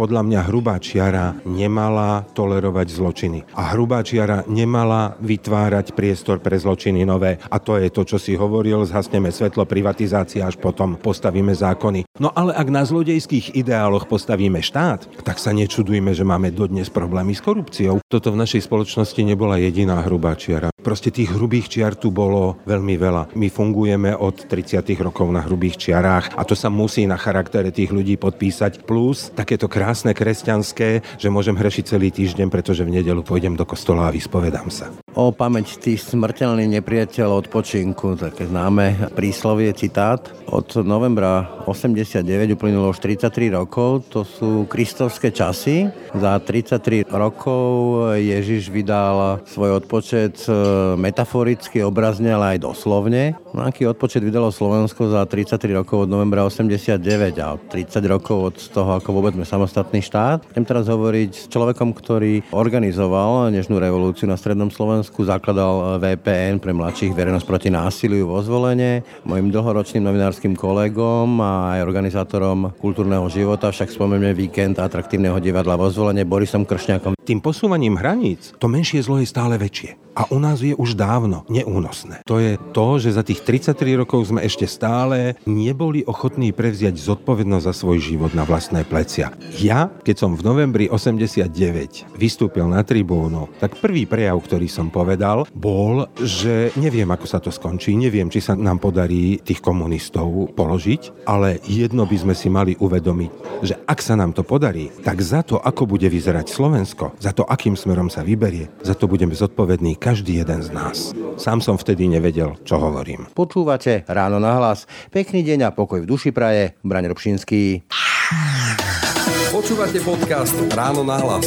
podľa mňa hrubá čiara nemala tolerovať zločiny. A hrubá čiara nemala vytvárať priestor pre zločiny nové. A to je to, čo si hovoril, zhasneme svetlo, privatizácia, až potom postavíme zákony. No ale ak na zlodejských ideáloch postavíme štát, tak sa nečudujme, že máme dodnes problémy s korupciou. Toto v našej spoločnosti nebola jediná hrubá čiara. Proste tých hrubých čiar tu bolo veľmi veľa. My fungujeme od 30. rokov na hrubých čiarách a to sa musí na charaktere tých ľudí podpísať. Plus takéto krásne kresťanské, že môžem hrešiť celý týždeň, pretože v nedelu pôjdem do kostola a vyspovedám sa. O pamäť tých smrteľný nepriateľ odpočinku, také známe príslovie, citát. Od novembra 89 uplynulo už 33 rokov, to sú kristovské časy. Za 33 rokov Ježiš vydal svoj odpočet e, metaforicky, obrazne, ale aj doslovne. No, aký odpočet vydalo Slovensko za 33 rokov od novembra 89 a 30 rokov od toho, ako vôbec sme samostatný štát. Chcem teraz hovoriť s človekom, ktorý organizoval Nežnú revolúciu na Strednom Slovensku, zakladal VPN pre mladších verejnosť proti násiliu vo zvolenie, mojim dlhoročným novinárskym kolegom a aj organizátorom kultúrneho života, však spomenieme víkend atraktívneho divadla vo zvolenie Borisom Kršňakom. Tým posúvaním hraníc to menšie zlo je stále väčšie. A u nás je už dávno neúnosné. To je to, že za tých 33 rokov sme ešte stále neboli ochotní prevziať zodpovednosť za svoj život na vlastné plecia. Ja, keď som v novembri 89 vystúpil na tribúnu, tak prvý prejav, ktorý som povedal, bol, že neviem, ako sa to skončí, neviem, či sa nám podarí tých komunistov položiť, ale jedno by sme si mali uvedomiť, že ak sa nám to podarí, tak za to, ako bude vyzerať Slovensko, za to, akým smerom sa vyberie, za to budeme zodpovední každý jeden z nás. Sám som vtedy nevedel, čo hovorím. Počúvate Ráno na hlas. Pekný deň a pokoj v duši praje. Braň Robšinský. Počúvate podcast Ráno na hlas.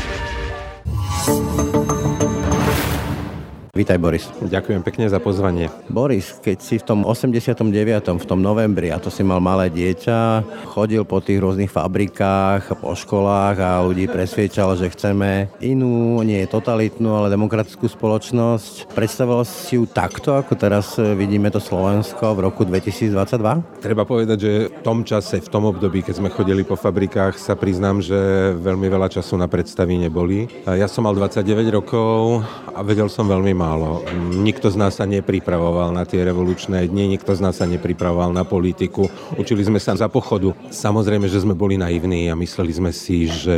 you Vítaj Boris. Ďakujem pekne za pozvanie. Boris, keď si v tom 89. v tom novembri, a to si mal malé dieťa, chodil po tých rôznych fabrikách, po školách a ľudí presviečal, že chceme inú, nie totalitnú, ale demokratickú spoločnosť. Predstavoval si ju takto, ako teraz vidíme to Slovensko v roku 2022? Treba povedať, že v tom čase, v tom období, keď sme chodili po fabrikách, sa priznám, že veľmi veľa času na predstavy neboli. Ja som mal 29 rokov a vedel som veľmi málo. Nikto z nás sa nepripravoval na tie revolučné dni, nikto z nás sa nepripravoval na politiku. Učili sme sa za pochodu. Samozrejme, že sme boli naivní a mysleli sme si, že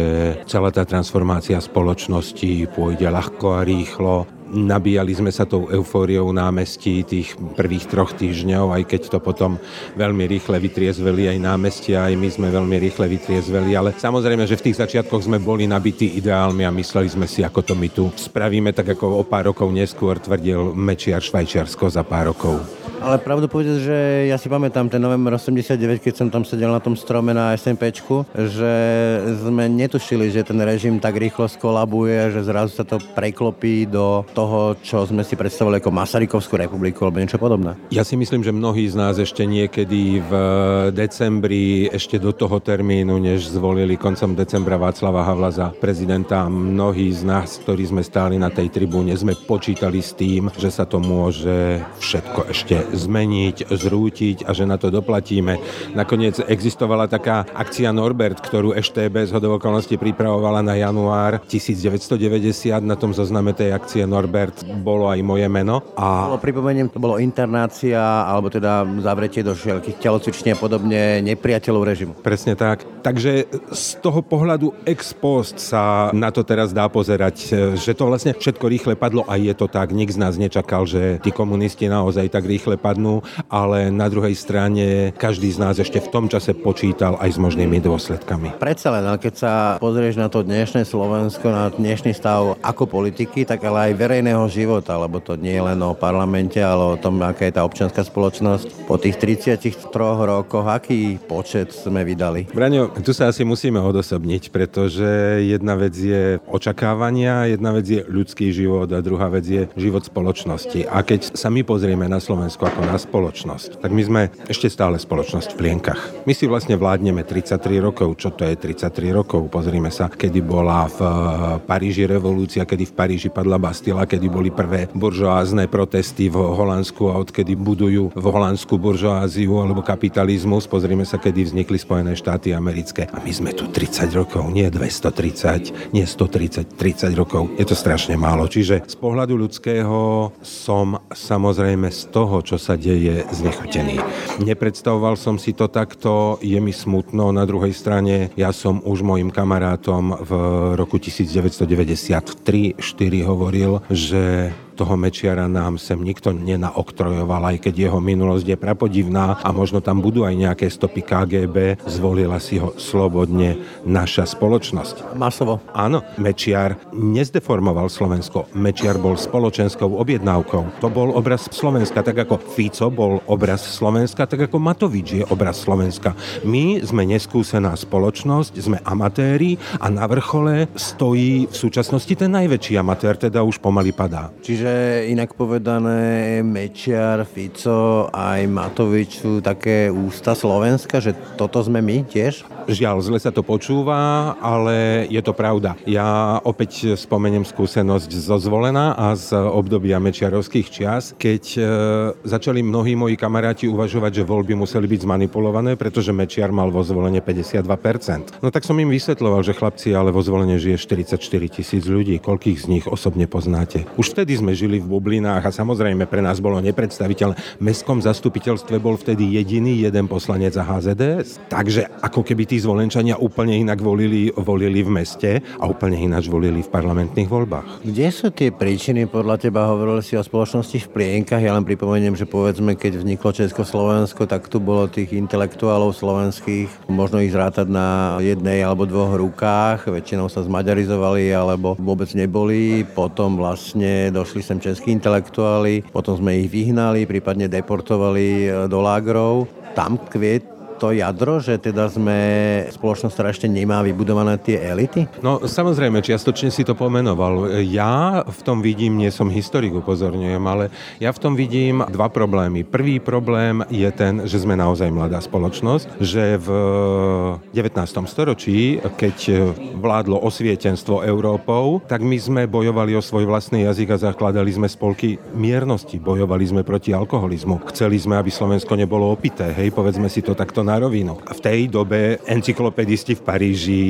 celá tá transformácia spoločnosti pôjde ľahko a rýchlo nabíjali sme sa tou eufóriou námestí tých prvých troch týždňov, aj keď to potom veľmi rýchle vytriezveli aj námestia, aj my sme veľmi rýchle vytriezveli, ale samozrejme, že v tých začiatkoch sme boli nabití ideálmi a mysleli sme si, ako to my tu spravíme, tak ako o pár rokov neskôr tvrdil Mečiar Švajčiarsko za pár rokov. Ale pravdu povedať, že ja si pamätám ten november 89, keď som tam sedel na tom strome na SMPčku, že sme netušili, že ten režim tak rýchlo skolabuje, že zrazu sa to preklopí do toho, čo sme si predstavovali ako Masarykovskú republiku alebo niečo podobné. Ja si myslím, že mnohí z nás ešte niekedy v decembri, ešte do toho termínu, než zvolili koncom decembra Václava Havla za prezidenta, mnohí z nás, ktorí sme stáli na tej tribúne, sme počítali s tým, že sa to môže všetko ešte zmeniť, zrútiť a že na to doplatíme. Nakoniec existovala taká akcia Norbert, ktorú EŠTB z hodovokolnosti pripravovala na január 1990. Na tom zozname tej akcie Norbert bolo aj moje meno. A... Pripomeniem, to bolo internácia alebo teda zavretie do všetkých telocvične a podobne nepriateľov režimu. Presne tak. Takže z toho pohľadu ex post sa na to teraz dá pozerať, že to vlastne všetko rýchle padlo a je to tak. Nik z nás nečakal, že tí komunisti naozaj tak rýchle padnú, ale na druhej strane každý z nás ešte v tom čase počítal aj s možnými dôsledkami. Predsa len, keď sa pozrieš na to dnešné Slovensko, na dnešný stav ako politiky, tak ale aj verejného života, lebo to nie je len o parlamente, ale o tom, aká je tá občianská spoločnosť. Po tých 33 rokoch, aký počet sme vydali? Braňo, tu sa asi musíme odosobniť, pretože jedna vec je očakávania, jedna vec je ľudský život a druhá vec je život spoločnosti. A keď sa my pozrieme na Slovensku ako na spoločnosť, tak my sme ešte stále spoločnosť v plienkach. My si vlastne vládneme 33 rokov. Čo to je 33 rokov? Pozrime sa, kedy bola v eh, Paríži revolúcia, kedy v Paríži padla Bastila, kedy boli prvé buržoázne protesty v Holandsku a odkedy budujú v Holandsku buržoáziu alebo kapitalizmus. Pozrime sa, kedy vznikli Spojené štáty americké. A my sme tu 30 rokov, nie 230, nie 130, 30 rokov. Je to strašne málo. Čiže z pohľadu ľudského som samozrejme z toho, čo sa deje, znechutený. Nepredstavoval som si to takto, je mi smutno. Na druhej strane, ja som už mojim kamarátom v roku 1993-4 hovoril, že toho Mečiara nám sem nikto nenaoktrojoval, aj keď jeho minulosť je prapodivná a možno tam budú aj nejaké stopy KGB, zvolila si ho slobodne naša spoločnosť. Masovo. Áno, Mečiar nezdeformoval Slovensko. Mečiar bol spoločenskou objednávkou. To bol obraz Slovenska, tak ako Fico bol obraz Slovenska, tak ako Matovič je obraz Slovenska. My sme neskúsená spoločnosť, sme amatéri a na vrchole stojí v súčasnosti ten najväčší amatér, teda už pomaly padá. Čiže Čiže inak povedané Mečiar, Fico aj Matovič sú také ústa Slovenska, že toto sme my tiež? Žiaľ, zle sa to počúva, ale je to pravda. Ja opäť spomeniem skúsenosť zo zvolená a z obdobia mečiarovských čias, keď e, začali mnohí moji kamaráti uvažovať, že voľby museli byť zmanipulované, pretože Mečiar mal vo zvolenie 52%. No tak som im vysvetloval, že chlapci, ale vo zvolenie žije 44 tisíc ľudí. Koľkých z nich osobne poznáte? Už vtedy sme žili v bublinách a samozrejme pre nás bolo nepredstaviteľné. V mestskom zastupiteľstve bol vtedy jediný jeden poslanec za HZDS. Takže ako keby tí zvolenčania úplne inak volili, volili v meste a úplne ináč volili v parlamentných voľbách. Kde sú tie príčiny podľa teba? Hovorili si o spoločnosti v plienkach. Ja len pripomeniem, že povedzme, keď vzniklo Československo, tak tu bolo tých intelektuálov slovenských, možno ich zrátať na jednej alebo dvoch rukách. Väčšinou sa zmaďarizovali alebo vôbec neboli. Potom vlastne došli sem českí intelektuáli, potom sme ich vyhnali, prípadne deportovali do lágrov. Tam kvie to jadro, že teda sme spoločnosť, ktorá ešte nemá vybudované tie elity? No samozrejme, čiastočne si to pomenoval. Ja v tom vidím, nie som historik, upozorňujem, ale ja v tom vidím dva problémy. Prvý problém je ten, že sme naozaj mladá spoločnosť, že v 19. storočí, keď vládlo osvietenstvo Európou, tak my sme bojovali o svoj vlastný jazyk a zakladali sme spolky miernosti, bojovali sme proti alkoholizmu. Chceli sme, aby Slovensko nebolo opité, hej, povedzme si to takto na rovinu. V tej dobe encyklopedisti v Paríži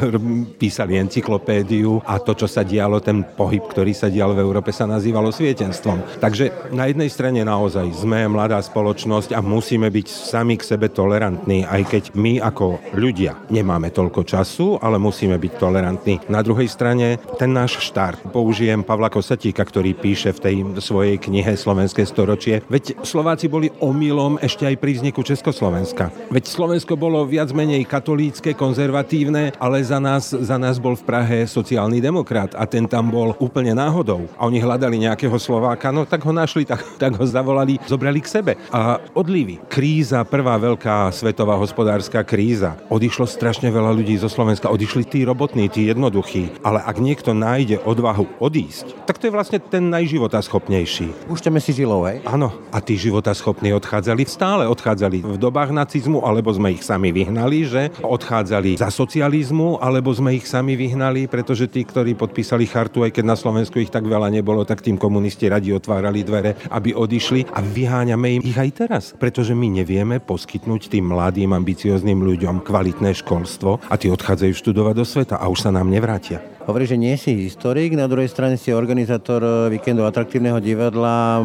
písali encyklopédiu a to, čo sa dialo, ten pohyb, ktorý sa dial v Európe, sa nazývalo svietenstvom. Takže na jednej strane naozaj sme mladá spoločnosť a musíme byť sami k sebe tolerantní, aj keď my ako ľudia nemáme toľko času, ale musíme byť tolerantní. Na druhej strane ten náš štart. Použijem Pavla Kosatíka, ktorý píše v tej svojej knihe Slovenské storočie. Veď Slováci boli omylom ešte aj pri vzniku Československa. Veď Slovensko bolo viac menej katolícke, konzervatívne, ale za nás, za nás bol v Prahe sociálny demokrat a ten tam bol úplne náhodou. A oni hľadali nejakého Slováka, no tak ho našli, tak, tak ho zavolali, zobrali k sebe. A odlivy. Kríza, prvá veľká svetová hospodárska kríza. Odišlo strašne veľa ľudí zo Slovenska, odišli tí robotní, tí jednoduchí. Ale ak niekto nájde odvahu odísť, tak to je vlastne ten najživotaschopnejší. Púšťame si žilov, hej? Áno. A tí životaschopní odchádzali, stále odchádzali. V dobách nacizmu socializmu, alebo sme ich sami vyhnali, že odchádzali za socializmu, alebo sme ich sami vyhnali, pretože tí, ktorí podpísali chartu, aj keď na Slovensku ich tak veľa nebolo, tak tým komunisti radi otvárali dvere, aby odišli a vyháňame ich aj teraz, pretože my nevieme poskytnúť tým mladým, ambicióznym ľuďom kvalitné školstvo a tí odchádzajú študovať do sveta a už sa nám nevrátia. Hovorí, že nie si historik, na druhej strane si organizátor víkendu atraktívneho divadla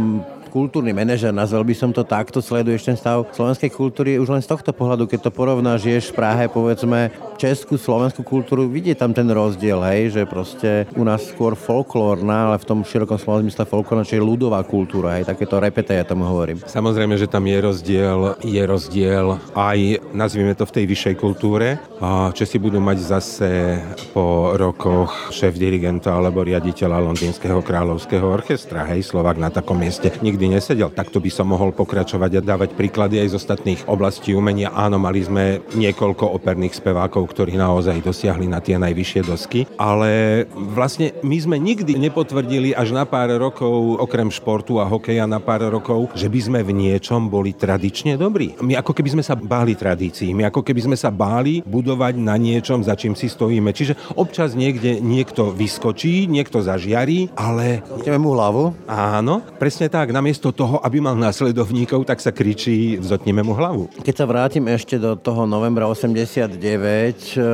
kultúrny manažer, nazval by som to takto, sleduješ ten stav slovenskej kultúry už len z tohto pohľadu, keď to porovnáš, žiješ v Prahe, povedzme, českú, slovenskú kultúru, vidie tam ten rozdiel, hej, že proste u nás skôr folklórna, ale v tom širokom slova zmysle folklórna, čiže ľudová kultúra, hej, takéto repete, ja tomu hovorím. Samozrejme, že tam je rozdiel, je rozdiel aj, nazvime to v tej vyššej kultúre. Česi budú mať zase po rokoch šéf dirigenta alebo riaditeľa Londýnskeho kráľovského orchestra, hej, Slovak na takom mieste nikdy nesedel. Takto by som mohol pokračovať a dávať príklady aj z ostatných oblastí umenia. Áno, mali sme niekoľko operných spevákov, ktorí naozaj dosiahli na tie najvyššie dosky, ale vlastne my sme nikdy nepotvrdili až na pár rokov, okrem športu a hokeja na pár rokov, že by sme v niečom boli tradične dobrí. My ako keby sme sa báli tradícií, my ako keby sme sa báli budovať na niečom, za čím si stojíme. Čiže občas niekde niekto vyskočí, niekto zažiarí, ale... Ideme mu hlavu? Áno, presne tak. Namiesto toho, aby mal následovníkov, tak sa kričí, vzotneme mu hlavu. Keď sa vrátim ešte do toho novembra 89 eh,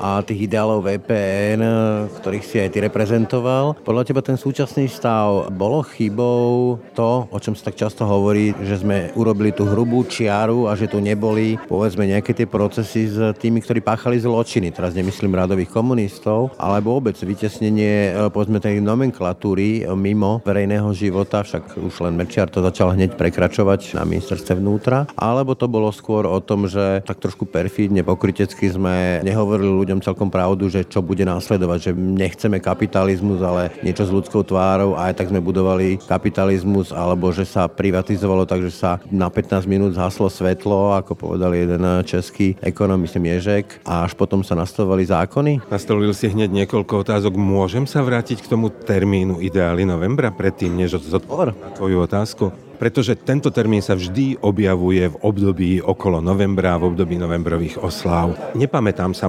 a tých ideálov VPN, eh, ktorých si aj ty reprezentoval, podľa teba ten súčasný stav bolo chybou to, o čom sa tak často hovorí, že sme urobili tú hrubú čiaru a že tu neboli, povedzme, nejaké tie procesy s tými, ktorí páchali zločiny. Teraz nemyslím radových komunistov, alebo vôbec vytesnenie, eh, povedzme, tej nomenklatúry mimo verejného života, však už len Mečiar to začal hneď prekračovať na ministerstve vnútra, alebo to bolo skôr o tom, že tak trošku perfídne, pokrytecky sme nehovorili ľuďom celkom pravdu, že čo bude následovať, že nechceme kapitalizmus, ale niečo s ľudskou tvárou a aj tak sme budovali kapitalizmus, alebo že sa privatizovalo tak, že sa na 15 minút zhaslo svetlo, ako povedal jeden český ekonom, myslím Ježek, a až potom sa nastavovali zákony? Nastavil si hneď niekoľko otázok. Môžem sa vrátiť k tomu termínu ideály novembra predtým, než na tvoju otázku? Pretože tento termín sa vždy objavuje v období okolo novembra, v období novembrových osláv. Nepamätám sa,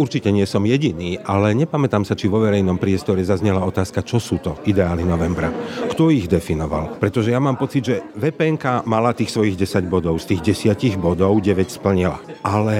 určite nie som jediný, ale nepamätám sa, či vo verejnom priestore zaznela otázka, čo sú to ideály novembra. Kto ich definoval? Pretože ja mám pocit, že VPNK mala tých svojich 10 bodov, z tých 10 bodov 9 splnila. Ale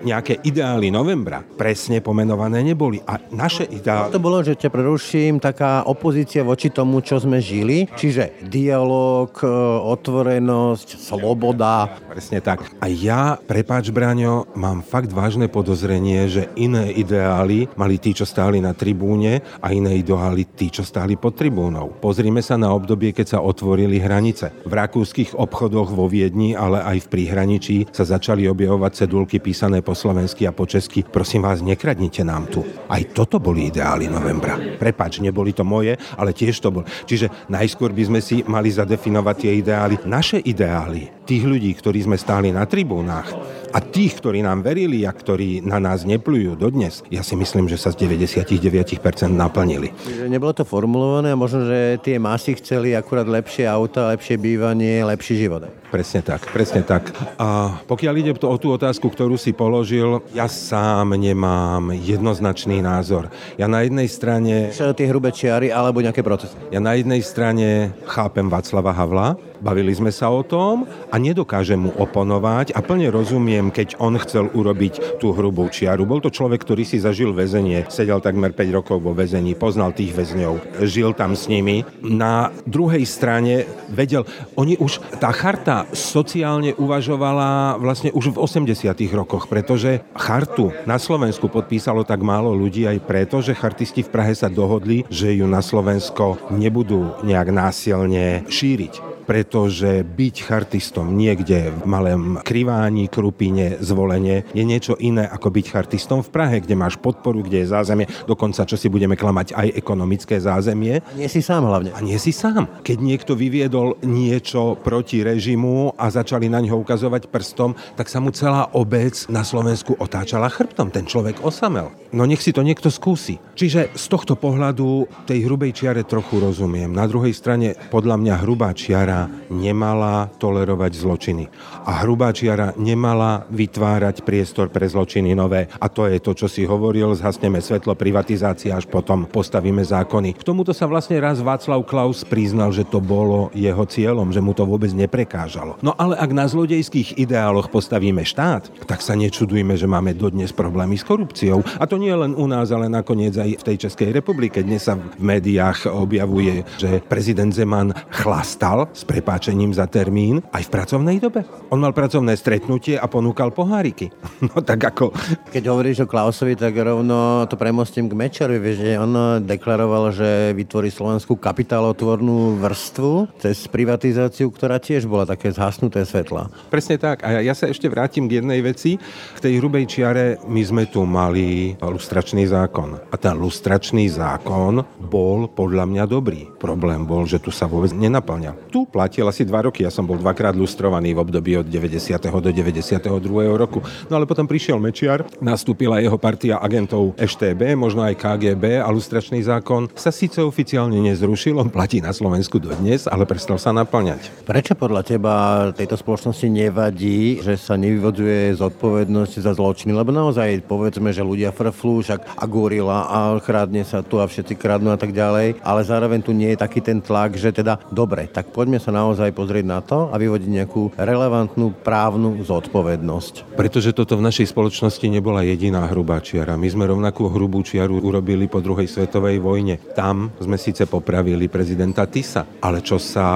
nejaké ideály novembra presne pomenované neboli. A naše ideály... To bolo, že ťa preruším, taká opozícia voči tomu, čo sme žili, čiže dialog, otvorenosť, sloboda. Presne tak. A ja, prepáč Braňo, mám fakt vážne podozrenie, že iné ideály mali tí, čo stáli na tribúne a iné ideály tí, čo stáli pod tribúnou. Pozrime sa na obdobie, keď sa otvorili hranice. V rakúskych obchodoch vo Viedni, ale aj v príhraničí sa začali objavovať cedulky písané po slovensky a po česky. Prosím vás, nekradnite nám tu. Aj toto boli ideály novembra. Prepač, neboli to moje, ale tiež to bol. Čiže najskôr by sme si mali zadefinovať tie ideály. Naše ideály, tých ľudí, ktorí sme stáli na tribúnach a tých, ktorí nám verili a ktorí na nás neplujú dodnes, ja si myslím, že sa z 99% naplnili. Čiže nebolo to formulované a možno, že tie masy chceli akurát lepšie auta, lepšie bývanie, lepší život. Presne tak, presne tak. A pokiaľ ide o tú otázku, ktorú si položil, ja sám nemám jednoznačný názor. Ja na jednej strane... Čo tie hrubé čiary alebo nejaké procesy? Ja na jednej strane chápem Václava Havla, Bavili sme sa o tom a nedokážem mu oponovať a plne rozumiem, keď on chcel urobiť tú hrubú čiaru. Bol to človek, ktorý si zažil väzenie, sedel takmer 5 rokov vo väzení, poznal tých väzňov, žil tam s nimi. Na druhej strane vedel, oni už, tá charta sociálne uvažovala vlastne už v 80 rokoch, pretože chartu na Slovensku podpísalo tak málo ľudí aj preto, že chartisti v Prahe sa dohodli, že ju na Slovensko nebudú nejak násilne šíriť pretože byť chartistom niekde v malém kriváni, krupine, zvolenie je niečo iné ako byť chartistom v Prahe, kde máš podporu, kde je zázemie, dokonca čo si budeme klamať aj ekonomické zázemie. A nie si sám hlavne. A nie si sám. Keď niekto vyviedol niečo proti režimu a začali na ňo ukazovať prstom, tak sa mu celá obec na Slovensku otáčala chrbtom. Ten človek osamel. No nech si to niekto skúsi. Čiže z tohto pohľadu tej hrubej čiare trochu rozumiem. Na druhej strane podľa mňa hrubá čiara nemala tolerovať zločiny. A hrubá čiara nemala vytvárať priestor pre zločiny nové. A to je to, čo si hovoril, zhasneme svetlo, privatizácia, až potom postavíme zákony. K tomuto sa vlastne raz Václav Klaus priznal, že to bolo jeho cieľom, že mu to vôbec neprekážalo. No ale ak na zlodejských ideáloch postavíme štát, tak sa nečudujme, že máme dodnes problémy s korupciou. A to nie len u nás, ale nakoniec aj v tej Českej republike. Dnes sa v médiách objavuje, že prezident Zeman chlastal s prepáčením za termín aj v pracovnej dobe. On mal pracovné stretnutie a ponúkal poháriky. No tak ako... Keď hovoríš o Klausovi, tak rovno to premostím k Mečerovi, že on deklaroval, že vytvorí slovenskú kapitálotvornú vrstvu cez privatizáciu, ktorá tiež bola také zhasnuté svetla. Presne tak. A ja sa ešte vrátim k jednej veci. K tej hrubej čiare my sme tu mali lustračný zákon. A ten lustračný zákon bol podľa mňa dobrý. Problém bol, že tu sa vôbec nenaplňa. Tu platil asi dva roky. Ja som bol dvakrát lustrovaný v období od 90. do 92. roku. No ale potom prišiel Mečiar, nastúpila jeho partia agentov EŠTB, možno aj KGB a lustračný zákon sa síce oficiálne nezrušil, on platí na Slovensku dodnes, ale prestal sa naplňať. Prečo podľa teba tejto spoločnosti nevadí, že sa nevyvodzuje zodpovednosť za zločiny? Lebo naozaj povedzme, že ľudia frflú, však a gorila a kradne sa tu a všetci kradnú a tak ďalej, ale zároveň tu nie je taký ten tlak, že teda dobre, tak poďme sa naozaj pozrieť na to a vyvodiť nejakú relevantnú právnu zodpovednosť. Pretože toto v našej spoločnosti nebola jediná hrubá čiara. My sme rovnakú hrubú čiaru urobili po druhej svetovej vojne. Tam sme síce popravili prezidenta Tisa, ale čo sa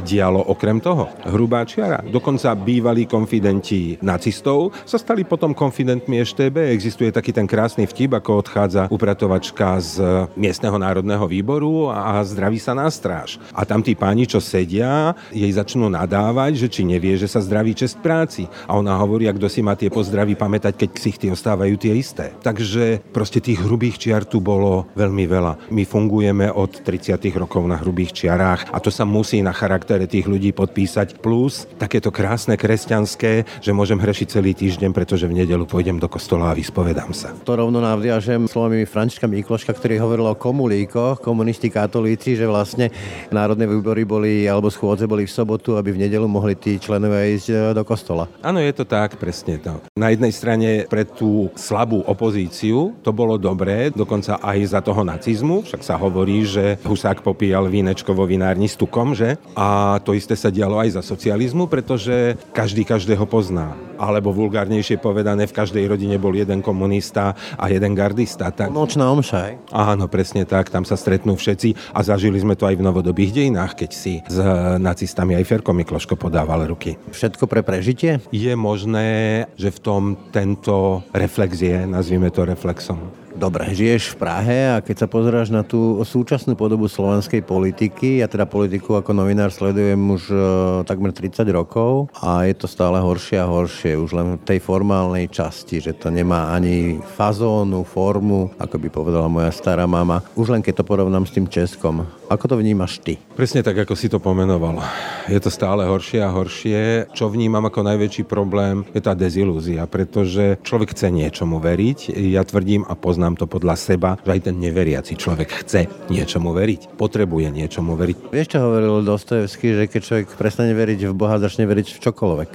dialo okrem toho? Hrubá čiara. Dokonca bývalí konfidenti nacistov sa stali potom konfidentmi EŠTB. Existuje taký ten krásny vtip, ako odchádza upratovačka z miestneho národného výboru a zdraví sa na stráž. A tam tí páni, čo sedia, jej začnú nadávať, že či nevie, že sa zdraví čest práci. A ona hovorí, kto si má tie pozdraví pamätať, keď ksichty ostávajú tie isté. Takže proste tých hrubých čiar tu bolo veľmi veľa. My fungujeme od 30. rokov na hrubých čiarách a to sa musí na charaktere tých ľudí podpísať. Plus takéto krásne kresťanské, že môžem hrešiť celý týždeň, pretože v nedelu pôjdem do kostola a vyspovedám sa. To rovno navdiažem slovami Františka Mikloška, ktorý hovoril o komulíkoch, komunisti, katolíci, že vlastne národné výbory boli, alebo schôdze boli v sobotu, aby v nedelu mohli tí členovia ísť e, do kostola. Áno, je to tak, presne to. Na jednej strane pre tú slabú opozíciu to bolo dobré, dokonca aj za toho nacizmu, však sa hovorí, že Husák popíjal vínečko vo vinárni s tukom, že? A to isté sa dialo aj za socializmu, pretože každý každého pozná. Alebo vulgárnejšie povedané, v každej rodine bol jeden komunista a jeden gardista. Tak... Nočná omša, Áno, presne tak, tam sa stretnú všetci a zažili sme to aj v novodobých dejinách, keď si s nacistami aj Ferko Mikloško podával ruky. Všetko pre prežitie? Je možné, že v tom tento reflex je, nazvime to reflexom. Dobre, žiješ v Prahe a keď sa pozeráš na tú súčasnú podobu slovenskej politiky, ja teda politiku ako novinár sledujem už e, takmer 30 rokov a je to stále horšie a horšie, už len v tej formálnej časti, že to nemá ani fazónu, formu, ako by povedala moja stará mama, už len keď to porovnám s tým Českom. Ako to vnímaš ty? Presne tak, ako si to pomenoval. Je to stále horšie a horšie. Čo vnímam ako najväčší problém, je tá dezilúzia, pretože človek chce niečomu veriť. Ja tvrdím a poznám to podľa seba, že aj ten neveriaci človek chce niečomu veriť, potrebuje niečomu veriť. Vieš, čo hovoril Dostojevský, že keď človek prestane veriť v Boha, začne veriť v čokoľvek.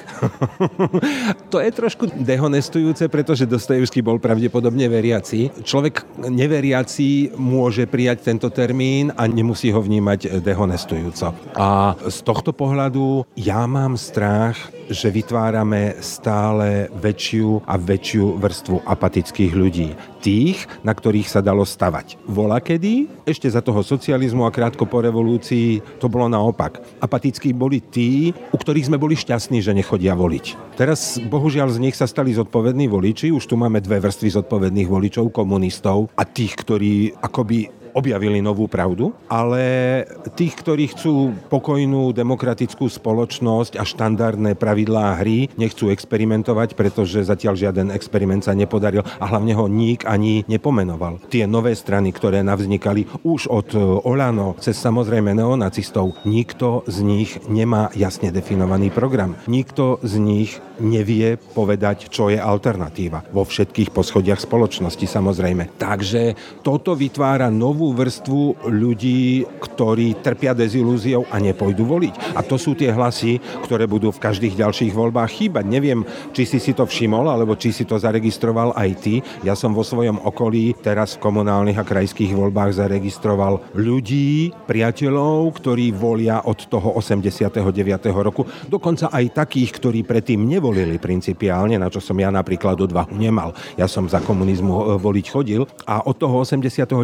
to je trošku dehonestujúce, pretože Dostojevský bol pravdepodobne veriaci. Človek neveriaci môže prijať tento termín a nemusí nemusí ho vnímať dehonestujúco. A z tohto pohľadu ja mám strach, že vytvárame stále väčšiu a väčšiu vrstvu apatických ľudí. Tých, na ktorých sa dalo stavať. Vola kedy, ešte za toho socializmu a krátko po revolúcii, to bolo naopak. Apatickí boli tí, u ktorých sme boli šťastní, že nechodia voliť. Teraz, bohužiaľ, z nich sa stali zodpovední voliči. Už tu máme dve vrstvy zodpovedných voličov, komunistov a tých, ktorí akoby objavili novú pravdu, ale tých, ktorí chcú pokojnú demokratickú spoločnosť a štandardné pravidlá hry, nechcú experimentovať, pretože zatiaľ žiaden experiment sa nepodaril a hlavne ho nik ani nepomenoval. Tie nové strany, ktoré navznikali už od e, Olano cez samozrejme neonacistov, nikto z nich nemá jasne definovaný program. Nikto z nich nevie povedať, čo je alternatíva vo všetkých poschodiach spoločnosti samozrejme. Takže toto vytvára novú vrstvu ľudí, ktorí trpia dezilúziou a nepôjdu voliť. A to sú tie hlasy, ktoré budú v každých ďalších voľbách chýbať. Neviem, či si si to všimol, alebo či si to zaregistroval aj ty. Ja som vo svojom okolí teraz v komunálnych a krajských voľbách zaregistroval ľudí, priateľov, ktorí volia od toho 89. roku. Dokonca aj takých, ktorí predtým nevolili principiálne, na čo som ja napríklad odvahu nemal. Ja som za komunizmu e, voliť chodil a od toho 89.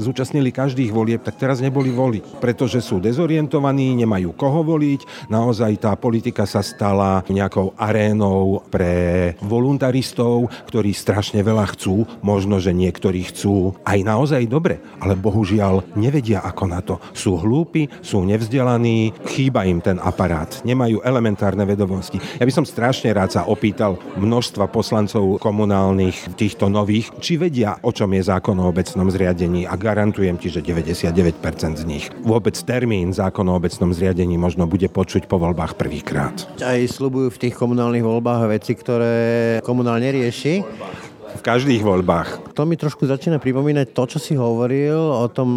zúčastnili každých volieb, tak teraz neboli voliť, pretože sú dezorientovaní, nemajú koho voliť. Naozaj tá politika sa stala nejakou arénou pre voluntaristov, ktorí strašne veľa chcú, možno, že niektorí chcú aj naozaj dobre, ale bohužiaľ nevedia ako na to. Sú hlúpi, sú nevzdelaní, chýba im ten aparát, nemajú elementárne vedomosti. Ja by som strašne rád sa opýtal množstva poslancov komunálnych týchto nových, či vedia, o čom je zákon o obecnom zriadení a garantujem ti, že 99% z nich vôbec termín zákon o obecnom zriadení možno bude počuť po voľbách prvýkrát. Aj slubujú v tých komunálnych voľbách veci, ktoré komunál nerieši v každých voľbách. To mi trošku začína pripomínať to, čo si hovoril o tom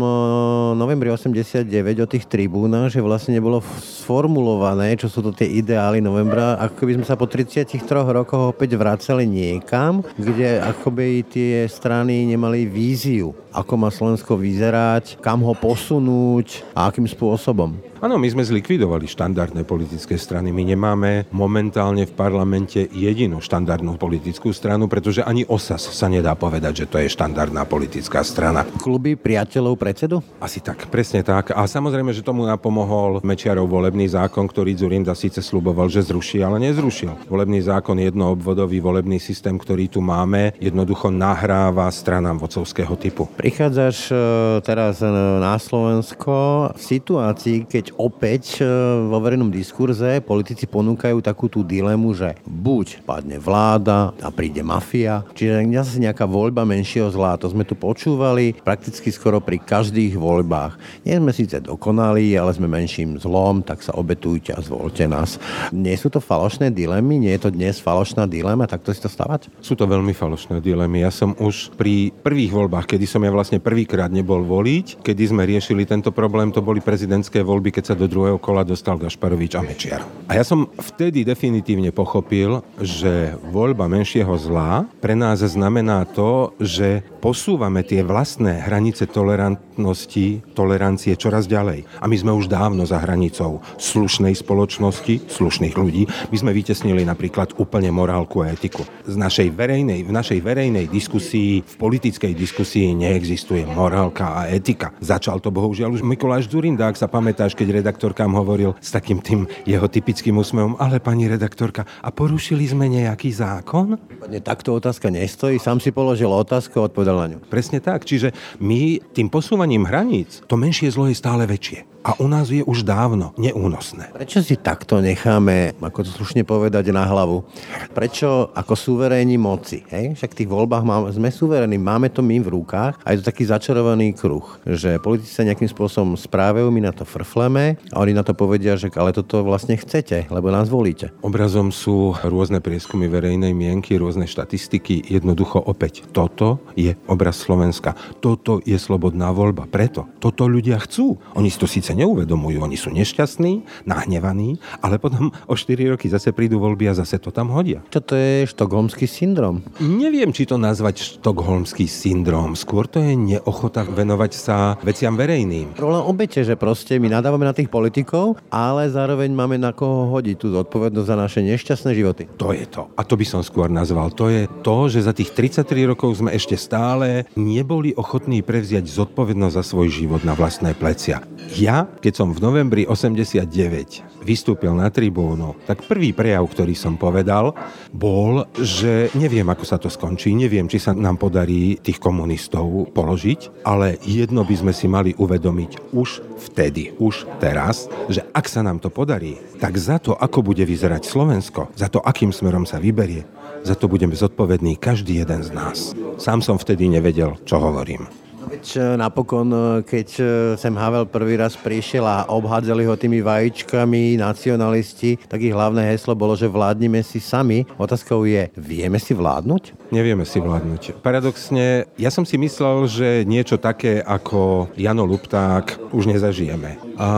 novembri 89, o tých tribúnach, že vlastne nebolo sformulované, čo sú to tie ideály novembra, ako by sme sa po 33 rokoch opäť vracali niekam, kde akoby tie strany nemali víziu, ako má Slovensko vyzerať, kam ho posunúť a akým spôsobom. Áno, my sme zlikvidovali štandardné politické strany. My nemáme momentálne v parlamente jedinú štandardnú politickú stranu, pretože ani OSAS sa nedá povedať, že to je štandardná politická strana. Kluby priateľov predsedu? Asi tak, presne tak. A samozrejme, že tomu napomohol Mečiarov volebný zákon, ktorý Zurinda síce sluboval, že zruší, ale nezrušil. Volebný zákon, jednoobvodový volebný systém, ktorý tu máme, jednoducho nahráva stranám vocovského typu. Prichádzaš e, teraz na Slovensko v situácii, keď opäť e, vo verejnom diskurze politici ponúkajú takú tú dilemu, že buď padne vláda a príde mafia, čiže zase nejaká voľba menšieho zla. To sme tu počúvali prakticky skoro pri každých voľbách. Nie sme síce dokonali, ale sme menším zlom, tak sa obetujte a zvolte nás. Nie sú to falošné dilemy? Nie je to dnes falošná dilema? Takto si to stavať? Sú to veľmi falošné dilemy. Ja som už pri prvých voľbách, kedy som ja vlastne prvýkrát nebol voliť, kedy sme riešili tento problém, to boli prezidentské voľby, keď sa do druhého kola dostal Gašparovič a Mečiar. A ja som vtedy definitívne pochopil, že voľba menšieho zla pre nás znamená to, že posúvame tie vlastné hranice tolerantnosti, tolerancie čoraz ďalej. A my sme už dávno za hranicou slušnej spoločnosti, slušných ľudí. My sme vytesnili napríklad úplne morálku a etiku. Z našej verejnej, v našej verejnej diskusii, v politickej diskusii neexistuje morálka a etika. Začal to bohužiaľ už Mikuláš Zurinda, ak sa pamätáš, keď redaktorkám hovoril s takým tým jeho typickým úsmevom, ale pani redaktorka, a porušili sme nejaký zákon? Takto otázka nestojí, sám si položil otázku a odpovedal na ňu. Presne tak, čiže my tým posúvaním hraníc, to menšie zlo je stále väčšie a u nás je už dávno neúnosné. Prečo si takto necháme, ako to slušne povedať, na hlavu? Prečo ako suverénni moci? Hej? Však v tých voľbách máme, sme suverénni, máme to my v rukách a je to taký začarovaný kruh, že politici sa nejakým spôsobom správajú, my na to frfleme a oni na to povedia, že ale toto vlastne chcete, lebo nás volíte. Obrazom sú rôzne prieskumy verejnej mienky, rôzne štatistiky. Jednoducho opäť, toto je obraz Slovenska. Toto je slobodná voľba. Preto toto ľudia chcú. Oni si to síce neuvedomujú. Oni sú nešťastní, nahnevaní, ale potom o 4 roky zase prídu voľby a zase to tam hodia. Čo to je štokholmský syndrom? Neviem, či to nazvať štokholmský syndrom. Skôr to je neochota venovať sa veciam verejným. Len obete, že proste my nadávame na tých politikov, ale zároveň máme na koho hodiť tú zodpovednosť za naše nešťastné životy. To je to. A to by som skôr nazval. To je to, že za tých 33 rokov sme ešte stále neboli ochotní prevziať zodpovednosť za svoj život na vlastné plecia. Ja keď som v novembri 89 vystúpil na tribúnu, tak prvý prejav, ktorý som povedal, bol, že neviem, ako sa to skončí, neviem, či sa nám podarí tých komunistov položiť, ale jedno by sme si mali uvedomiť už vtedy, už teraz, že ak sa nám to podarí, tak za to, ako bude vyzerať Slovensko, za to, akým smerom sa vyberie, za to budeme zodpovední každý jeden z nás. Sám som vtedy nevedel, čo hovorím. Veď e, napokon, e, keď e, sem Havel prvý raz prišiel a obhádzali ho tými vajíčkami nacionalisti, tak ich hlavné heslo bolo, že vládnime si sami. Otázkou je, vieme si vládnuť? Nevieme si vládnuť. Paradoxne, ja som si myslel, že niečo také ako Jano Lupták už nezažijeme. A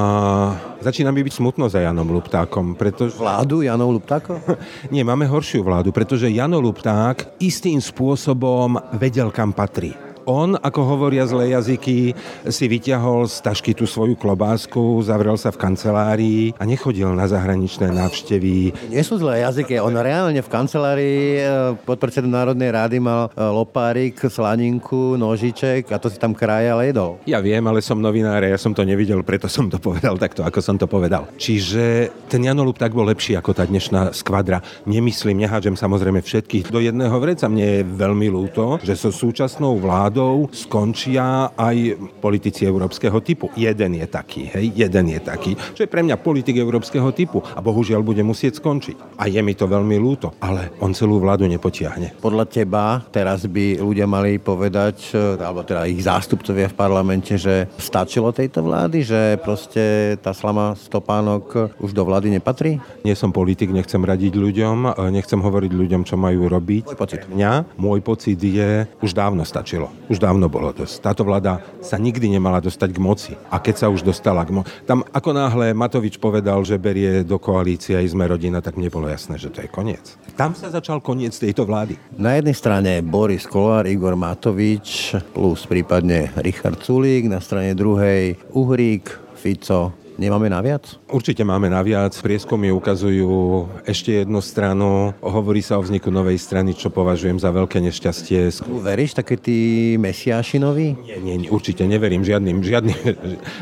začína mi byť smutno za Janom Luptákom, pretože... Vládu Janov Luptáko? Nie, máme horšiu vládu, pretože Jano Lupták istým spôsobom vedel, kam patrí. On, ako hovoria zlé jazyky, si vyťahol z tašky tú svoju klobásku, zavrel sa v kancelárii a nechodil na zahraničné návštevy. Nie sú zlé jazyky, on reálne v kancelárii e, podpredsedu Národnej rády mal e, lopárik, slaninku, nožiček a to si tam krajal a jedol. Ja viem, ale som novinár ja som to nevidel, preto som to povedal takto, ako som to povedal. Čiže ten Janolup tak bol lepší ako tá dnešná skvadra. Nemyslím, nehádžem samozrejme všetkých do jedného vreca. Mne je veľmi ľúto, že so súčasnou vládou vládou skončia aj politici európskeho typu. Jeden je taký, hej, jeden je taký, čo je pre mňa politik európskeho typu a bohužiaľ bude musieť skončiť. A je mi to veľmi ľúto, ale on celú vládu nepotiahne. Podľa teba teraz by ľudia mali povedať, alebo teda ich zástupcovia v parlamente, že stačilo tejto vlády, že proste tá slama stopánok už do vlády nepatrí? Nie som politik, nechcem radiť ľuďom, nechcem hovoriť ľuďom, čo majú robiť. Môj pocit. Mňa, môj pocit je, už dávno stačilo už dávno bolo dosť. Táto vláda sa nikdy nemala dostať k moci. A keď sa už dostala k moci... Tam ako náhle Matovič povedal, že berie do koalície aj sme rodina, tak mne bolo jasné, že to je koniec. Tam sa začal koniec tejto vlády. Na jednej strane Boris Kolár, Igor Matovič, plus prípadne Richard Sulík, na strane druhej Uhrík, Fico, Nemáme naviac? Určite máme naviac. Prieskumy ukazujú ešte jednu stranu. Hovorí sa o vzniku novej strany, čo považujem za veľké nešťastie. Veríš také tí mesiášinovi? Nie, nie, nie, určite neverím. Žiadny, žiadny,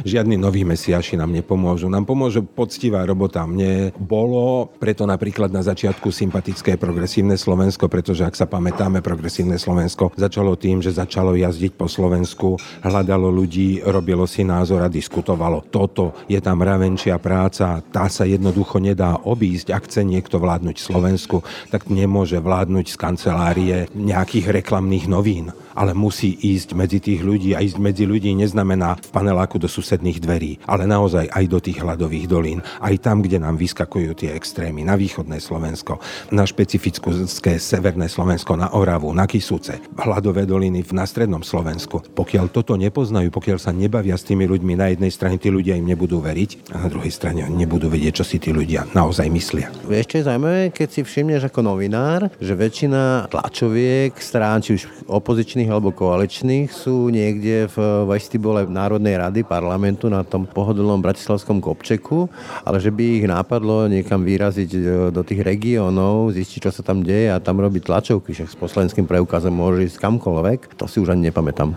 žiadny nový mesiáši nám nepomôžu. Nám pomôže poctivá robota. Mne bolo preto napríklad na začiatku sympatické progresívne Slovensko, pretože ak sa pamätáme, progresívne Slovensko začalo tým, že začalo jazdiť po Slovensku, hľadalo ľudí, robilo si názor a diskutovalo. Toto je tá mravenčia práca, tá sa jednoducho nedá obísť. Ak chce niekto vládnuť Slovensku, tak nemôže vládnuť z kancelárie nejakých reklamných novín ale musí ísť medzi tých ľudí a ísť medzi ľudí neznamená v paneláku do susedných dverí, ale naozaj aj do tých hladových dolín, aj tam, kde nám vyskakujú tie extrémy, na východné Slovensko, na špecifické severné Slovensko, na Oravu, na Kisúce, hladové doliny na strednom Slovensku. Pokiaľ toto nepoznajú, pokiaľ sa nebavia s tými ľuďmi, na jednej strane tí ľudia im nebudú veriť a na druhej strane nebudú vedieť, čo si tí ľudia naozaj myslia. Čo je zaujímavé, keď si všimneš ako novinár, že väčšina tlačoviek strán, či už opozičných opozičných alebo koaličných sú niekde v vestibule Národnej rady parlamentu na tom pohodlnom bratislavskom kopčeku, ale že by ich nápadlo niekam vyraziť e, do tých regiónov, zistiť, čo sa tam deje a tam robiť tlačovky, však s poslanským preukazom môže ísť kamkoľvek, to si už ani nepamätám.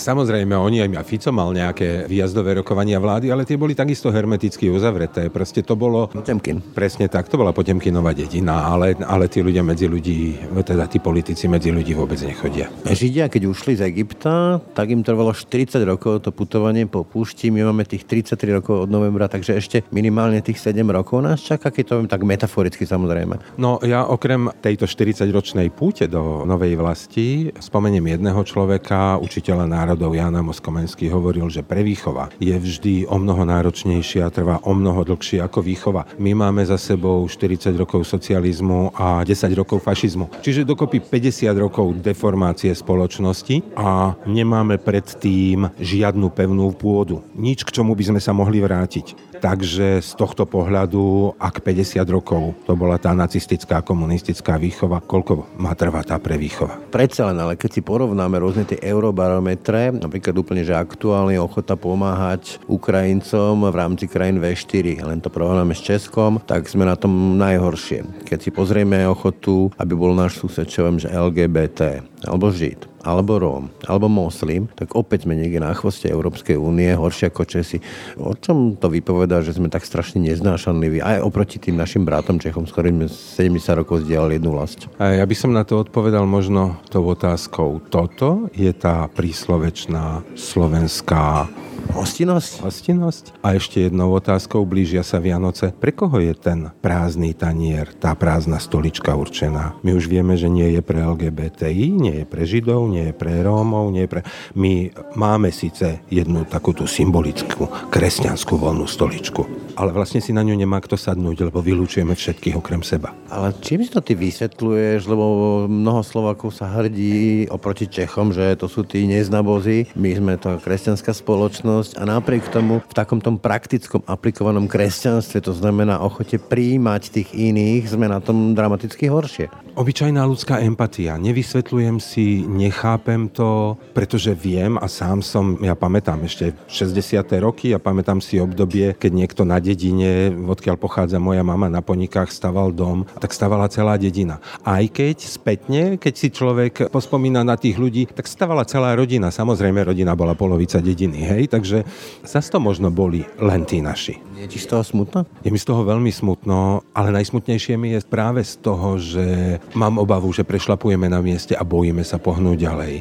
Samozrejme, oni aj Fico mal nejaké výjazdové rokovania vlády, ale tie boli takisto hermeticky uzavreté. Proste to bolo... Potemkin. Presne tak, to bola Potemkinová dedina, ale, ale tí ľudia medzi ľudí, teda tí politici medzi ľudí vôbec nechodia. Židia keď ušli z Egypta, tak im trvalo 40 rokov to putovanie po púšti. My máme tých 33 rokov od novembra, takže ešte minimálne tých 7 rokov nás čaká, keď to viem tak metaforicky samozrejme. No ja okrem tejto 40-ročnej púte do novej vlasti spomeniem jedného človeka, učiteľa národov Jana Moskomenský hovoril, že prevýchova je vždy o mnoho náročnejšia trvá o mnoho dlhšie ako výchova. My máme za sebou 40 rokov socializmu a 10 rokov fašizmu. Čiže dokopy 50 rokov deformácie spoločnosti spoločnosti a nemáme predtým žiadnu pevnú pôdu. Nič, k čomu by sme sa mohli vrátiť. Takže z tohto pohľadu, ak 50 rokov to bola tá nacistická komunistická výchova, koľko má trvať tá prevýchova? Predsa len, ale keď si porovnáme rôzne tie eurobarometre, napríklad úplne, že aktuálne ochota pomáhať Ukrajincom v rámci krajín V4, len to porovnáme s Českom, tak sme na tom najhoršie. Keď si pozrieme ochotu, aby bol náš sused, čo viem, že LGBT, alebo Žid, alebo Róm, alebo Moslim, tak opäť sme niekde na chvoste Európskej únie, horšie ako Česi. O čom to vypovedá, že sme tak strašne neznášanliví, aj oproti tým našim bratom Čechom, s ktorými 70 rokov zdieľali jednu vlast? Ja by som na to odpovedal možno tou otázkou. Toto je tá príslovečná slovenská Hostinnosť? Hostinnosť. A ešte jednou otázkou, blížia sa Vianoce. Pre koho je ten prázdny tanier, tá prázdna stolička určená? My už vieme, že nie je pre LGBTI, nie je pre Židov, nie je pre Rómov, nie je pre... My máme síce jednu takúto symbolickú kresťanskú voľnú stoličku, ale vlastne si na ňu nemá kto sadnúť, lebo vylúčujeme všetkých okrem seba. Ale čím si to ty vysvetľuješ, lebo mnoho Slovakov sa hrdí oproti Čechom, že to sú tí neznabozy, my sme to kresťanská spoločnosť a napriek tomu v takom tom praktickom aplikovanom kresťanstve, to znamená ochote príjmať tých iných, sme na tom dramaticky horšie. Obyčajná ľudská empatia. Nevysvetľujem si, nechápem to, pretože viem a sám som, ja pamätám ešte 60. roky a pamätám si obdobie, keď niekto na dedine, odkiaľ pochádza moja mama, na ponikách staval dom, tak stavala celá dedina. Aj keď spätne, keď si človek pospomína na tých ľudí, tak stavala celá rodina. Samozrejme, rodina bola polovica dediny, hej, takže zase to možno boli len tí naši. Je ti z toho smutno? Je mi z toho veľmi smutno, ale najsmutnejšie mi je práve z toho, že mám obavu, že prešlapujeme na mieste a bojíme sa pohnúť ďalej.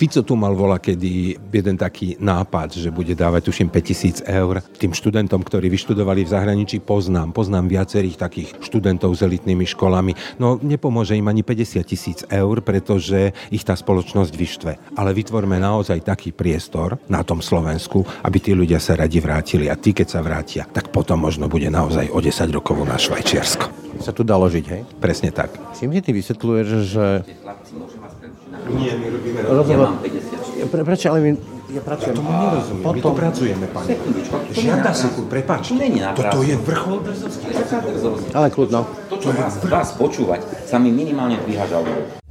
Fico tu mal vola kedy jeden taký nápad, že bude dávať tuším 5000 eur tým študentom, ktorí vyštudovali v zahraničí, poznám. Poznám viacerých takých študentov s elitnými školami. No nepomôže im ani 50 tisíc eur, pretože ich tá spoločnosť vyštve. Ale vytvorme naozaj taký priestor na tom Slovensku, aby tí ľudia sa radi vrátili a tí, keď sa vrátia, tak potom možno bude naozaj o 10 rokov na Švajčiarsko. Sa tu dalo žiť, hej? Presne tak. Čím si ty vysvetľuješ, že... Nie, my robíme Rozhovor... Ja, pre, prečo, ale my... Ja pracujem. Tomu nerozumiem. My tu pracujeme, pane. Žiadna sekund, prepáč. Není na Toto je vrchol drzovský. Ale kľudno. To, čo vás, vás počúvať, sa mi minimálne dvíha žalúdok.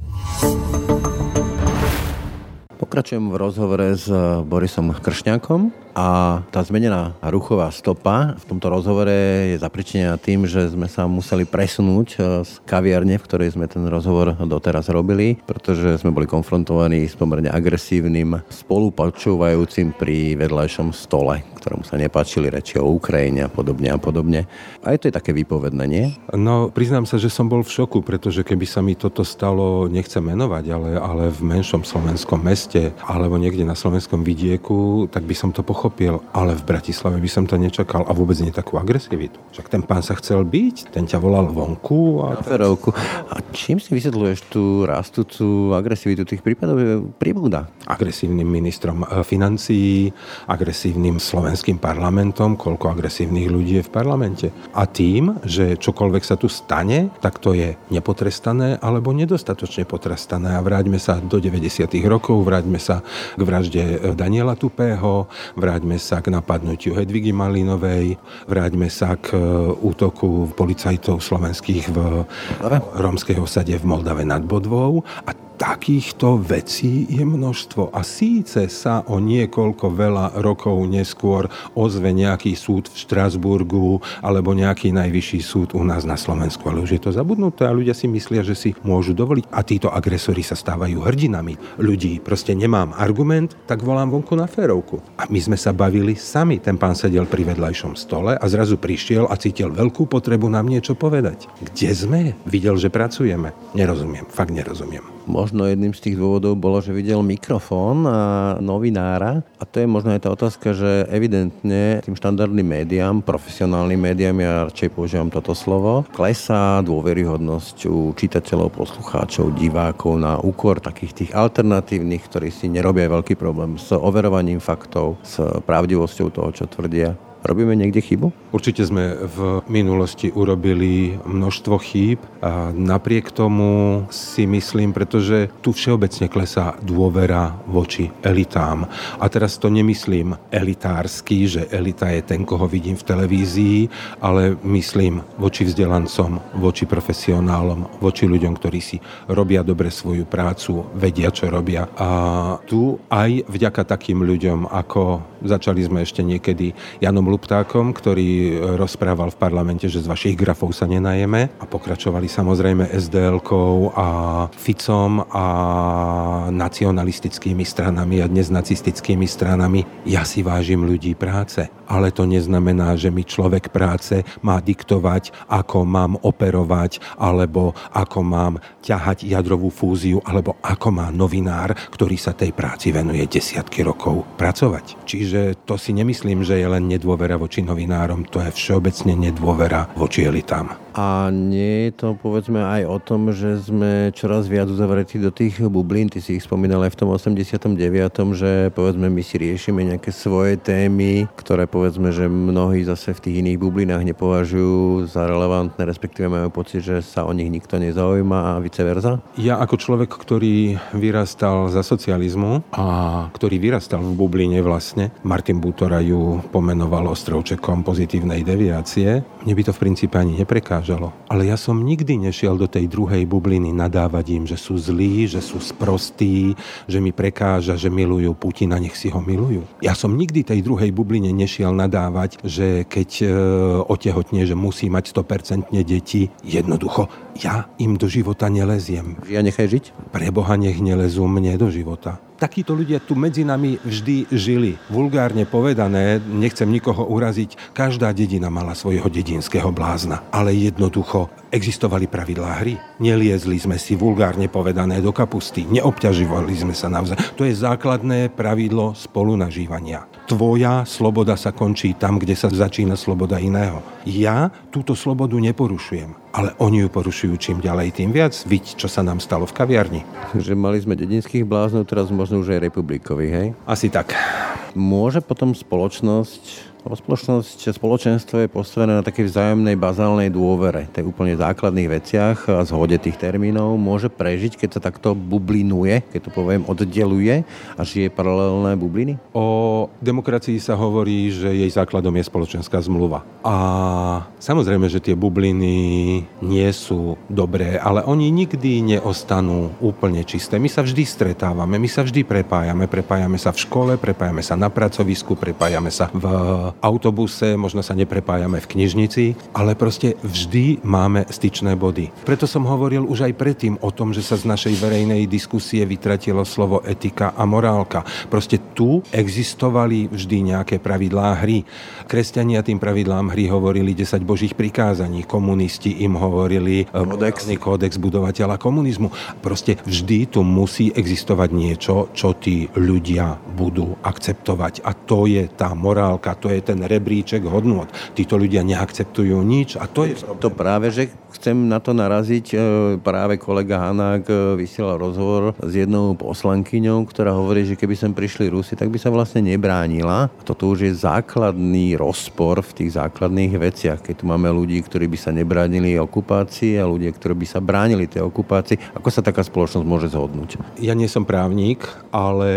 Pokračujem v rozhovore s Borisom Kršňákom a tá zmenená ruchová stopa v tomto rozhovore je zapričenená tým, že sme sa museli presunúť e, z kaviarne, v ktorej sme ten rozhovor doteraz robili, pretože sme boli konfrontovaní s pomerne agresívnym spolupačúvajúcim pri vedľajšom stole, ktorému sa nepáčili reči o Ukrajine a podobne a podobne. A to je také výpovedné, nie? No, priznám sa, že som bol v šoku, pretože keby sa mi toto stalo, nechcem menovať, ale, ale v menšom slovenskom meste alebo niekde na slovenskom vidieku, tak by som to pochopil. Ale v Bratislave by som to nečakal a vôbec nie takú agresivitu. Však ten pán sa chcel byť, ten ťa volal vonku a... Na ferovku. A čím si vysvetľuješ tú rastúcu agresivitu tých prípadov? Pribúda. agresívnym ministrom e, financií, agresívnym slovenským parlamentom, koľko agresívnych ľudí je v parlamente. A tým, že čokoľvek sa tu stane, tak to je nepotrestané alebo nedostatočne potrestané. A vráťme sa do 90. rokov, vráťme sa k vražde Daniela Tupého, vráťme sa k napadnutiu Hedvigy Malinovej, vráťme sa k e, útoku policajtov slovenských v rómskej osade v Moldave nad Bodvou a takýchto vecí je množstvo. A síce sa o niekoľko veľa rokov neskôr ozve nejaký súd v Štrasburgu alebo nejaký najvyšší súd u nás na Slovensku. Ale už je to zabudnuté a ľudia si myslia, že si môžu dovoliť. A títo agresori sa stávajú hrdinami ľudí. Proste nemám argument, tak volám vonku na férovku. A my sme sa bavili sami. Ten pán sedel pri vedľajšom stole a zrazu prišiel a cítil veľkú potrebu nám niečo povedať. Kde sme? Videl, že pracujeme. Nerozumiem, fakt nerozumiem. Možno jedným z tých dôvodov bolo, že videl mikrofón a novinára a to je možno aj tá otázka, že evidentne tým štandardným médiám, profesionálnym médiám, ja radšej používam toto slovo, klesá dôveryhodnosť u čitateľov, poslucháčov, divákov na úkor takých tých alternatívnych, ktorí si nerobia veľký problém s overovaním faktov, s pravdivosťou toho, čo tvrdia. Robíme niekde chybu? Určite sme v minulosti urobili množstvo chýb a napriek tomu si myslím, pretože tu všeobecne klesá dôvera voči elitám. A teraz to nemyslím elitársky, že elita je ten, koho vidím v televízii, ale myslím voči vzdelancom, voči profesionálom, voči ľuďom, ktorí si robia dobre svoju prácu, vedia, čo robia. A tu aj vďaka takým ľuďom, ako začali sme ešte niekedy Janom Luptákom, ktorý rozprával v parlamente, že z vašich grafov sa nenajeme a pokračovali samozrejme SDL-kou a Ficom a nacionalistickými stranami a dnes nacistickými stranami. Ja si vážim ľudí práce, ale to neznamená, že mi človek práce má diktovať, ako mám operovať, alebo ako mám ťahať jadrovú fúziu, alebo ako má novinár, ktorý sa tej práci venuje desiatky rokov, pracovať. Čiže to si nemyslím, že je len nedôvera voči novinárom, to je všeobecne nedôvera voči elitám. A nie je to povedzme aj o tom, že sme čoraz viac uzavretí do tých bublín. Ty si ich spomínal aj v tom 89., že povedzme my si riešime nejaké svoje témy, ktoré povedzme, že mnohí zase v tých iných bublinách nepovažujú za relevantné, respektíve majú pocit, že sa o nich nikto nezaujíma a vice versa? Ja ako človek, ktorý vyrastal za socializmu a ktorý vyrastal v bubline vlastne, Martin Butora ju pomenoval ostrovčekom pozitívnej deviácie, mne by to v princípe ani neprekážalo prekážalo. Ale ja som nikdy nešiel do tej druhej bubliny nadávať im, že sú zlí, že sú sprostí, že mi prekáža, že milujú Putina, nech si ho milujú. Ja som nikdy tej druhej bubline nešiel nadávať, že keď e, otehotne, že musí mať 100% deti, jednoducho ja im do života neleziem. Ja nechaj žiť? Pre Boha nech nelezú mne do života takíto ľudia tu medzi nami vždy žili. Vulgárne povedané, nechcem nikoho uraziť, každá dedina mala svojho dedinského blázna. Ale jednoducho existovali pravidlá hry. Neliezli sme si vulgárne povedané do kapusty, neobťažovali sme sa navzájom. To je základné pravidlo spolunažívania. Tvoja sloboda sa končí tam, kde sa začína sloboda iného. Ja túto slobodu neporušujem, ale oni ju porušujú čím ďalej, tým viac. Viď, čo sa nám stalo v kaviarni. Že mali sme dedinských bláznov, teraz možno už aj republikových, hej? Asi tak. Môže potom spoločnosť Spoločnosť, spoločenstvo je postavené na takej vzájomnej bazálnej dôvere, tej úplne základných veciach a zhode tých termínov. Môže prežiť, keď sa takto bublinuje, keď to poviem, oddeluje a žije paralelné bubliny? O demokracii sa hovorí, že jej základom je spoločenská zmluva. A samozrejme, že tie bubliny nie sú dobré, ale oni nikdy neostanú úplne čisté. My sa vždy stretávame, my sa vždy prepájame. Prepájame sa v škole, prepájame sa na pracovisku, prepájame sa v autobuse, možno sa neprepájame v knižnici, ale proste vždy máme styčné body. Preto som hovoril už aj predtým o tom, že sa z našej verejnej diskusie vytratilo slovo etika a morálka. Proste tu existovali vždy nejaké pravidlá hry. Kresťania tým pravidlám hry hovorili 10 božích prikázaní, komunisti im hovorili eh, kódex, kódex budovateľa komunizmu. Proste vždy tu musí existovať niečo, čo tí ľudia budú akceptovať. A to je tá morálka, to je ten rebríček hodnot. Títo ľudia neakceptujú nič a to je... To práve, že chcem na to naraziť, e, práve kolega Hanák e, vysielal rozhovor s jednou poslankyňou, ktorá hovorí, že keby sem prišli Rusi, tak by sa vlastne nebránila. Toto už je základný rozpor v tých základných veciach, keď tu máme ľudí, ktorí by sa nebránili okupácii a ľudia, ktorí by sa bránili tej okupácii. Ako sa taká spoločnosť môže zhodnúť? Ja nie som právnik, ale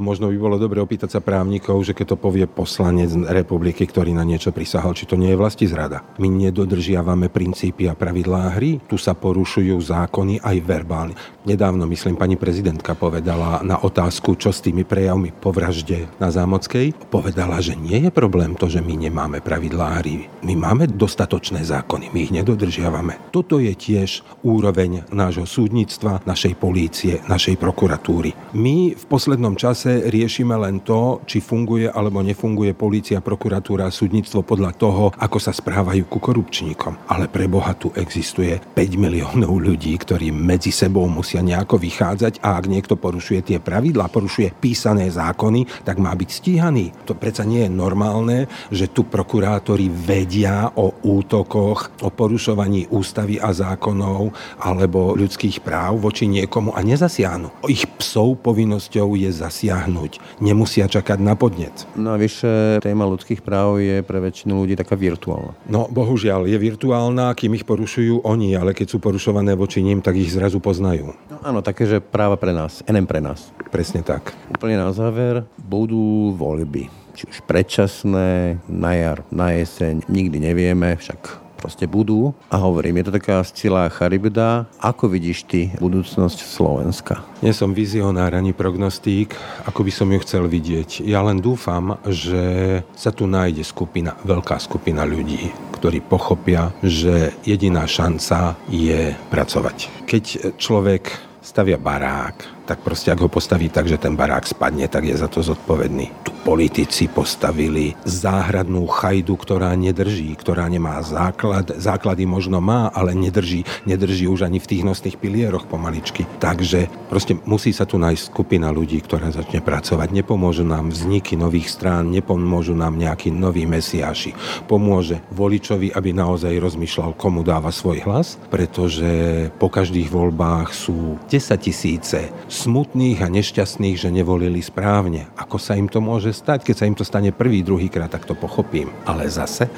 možno by bolo dobre opýtať sa právnikov, že keď to povie poslanec republiky, ktorý na niečo prisahal, či to nie je vlasti zrada. My nedodržiavame princípy a pravidlá hry, tu sa porušujú zákony aj verbálne. Nedávno, myslím, pani prezidentka povedala na otázku, čo s tými prejavmi po vražde na Zámockej, povedala, že nie je problém to, že my nemáme pravidlá hry. My máme dostatočné zákony, my ich nedodržiavame. Toto je tiež úroveň nášho súdnictva, našej polície, našej prokuratúry. My v poslednom čase riešime len to, či funguje alebo nefunguje polícia, prokuratúra a súdnictvo podľa toho, ako sa správajú ku korupčníkom. Ale pre Boha tu existuje 5 miliónov ľudí, ktorí medzi sebou musia nejako vychádzať a ak niekto porušuje tie pravidlá, porušuje písané zákony, tak má byť stíhaný. To predsa nie je normálne, že tu prokurátori vedia o útokoch, o porušovaní ústavy a zákonov alebo ľudských práv voči niekomu a nezasiahnu. Ich psov povinnosťou je zasiahnuť. Nemusia čakať na podnet. No a vyše téma ľudských práv je pre väčšinu ľudí taká virtuálna. No, bohužiaľ, je virtuálna, kým ich porušujú oni, ale keď sú porušované voči ním, tak ich zrazu poznajú. No, áno, také, že práva pre nás, NM pre nás. Presne tak. Úplne na záver, budú voľby. Či už predčasné, na jar, na jeseň, nikdy nevieme, však proste budú. A hovorím, je to taká sila charybda. Ako vidíš ty budúcnosť Slovenska? Nie som vizionár ani prognostík, ako by som ju chcel vidieť. Ja len dúfam, že sa tu nájde skupina, veľká skupina ľudí, ktorí pochopia, že jediná šanca je pracovať. Keď človek stavia barák, tak proste ak ho postaví tak, že ten barák spadne, tak je za to zodpovedný. Tu politici postavili záhradnú chajdu, ktorá nedrží, ktorá nemá základ. Základy možno má, ale nedrží, nedrží už ani v tých nosných pilieroch pomaličky. Takže proste musí sa tu nájsť skupina ľudí, ktorá začne pracovať. Nepomôžu nám vzniky nových strán, nepomôžu nám nejakí noví mesiáši. Pomôže voličovi, aby naozaj rozmýšľal, komu dáva svoj hlas, pretože po každých voľbách sú 10 tisíce smutných a nešťastných, že nevolili správne. Ako sa im to môže stať? Keď sa im to stane prvý, druhý krát, tak to pochopím. Ale zase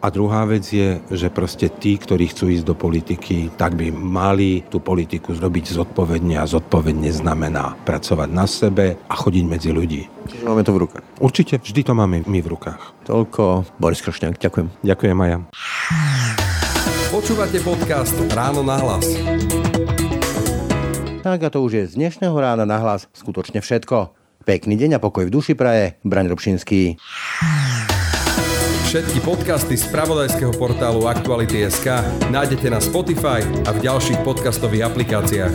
a druhá vec je, že proste tí, ktorí chcú ísť do politiky, tak by mali tú politiku zrobiť zodpovedne a zodpovedne znamená pracovať na sebe a chodiť medzi ľudí. Čiže máme to v rukách. Určite, vždy to máme my v rukách. Toľko. Boris Kršňák, ďakujem. Ďakujem, Maja. Počúvate podcast Ráno na hlas. Tak a to už je z dnešného rána na hlas skutočne všetko. Pekný deň a pokoj v duši praje. Braň Robšinský. Všetky podcasty z pravodajského portálu Aktuality.sk nájdete na Spotify a v ďalších podcastových aplikáciách.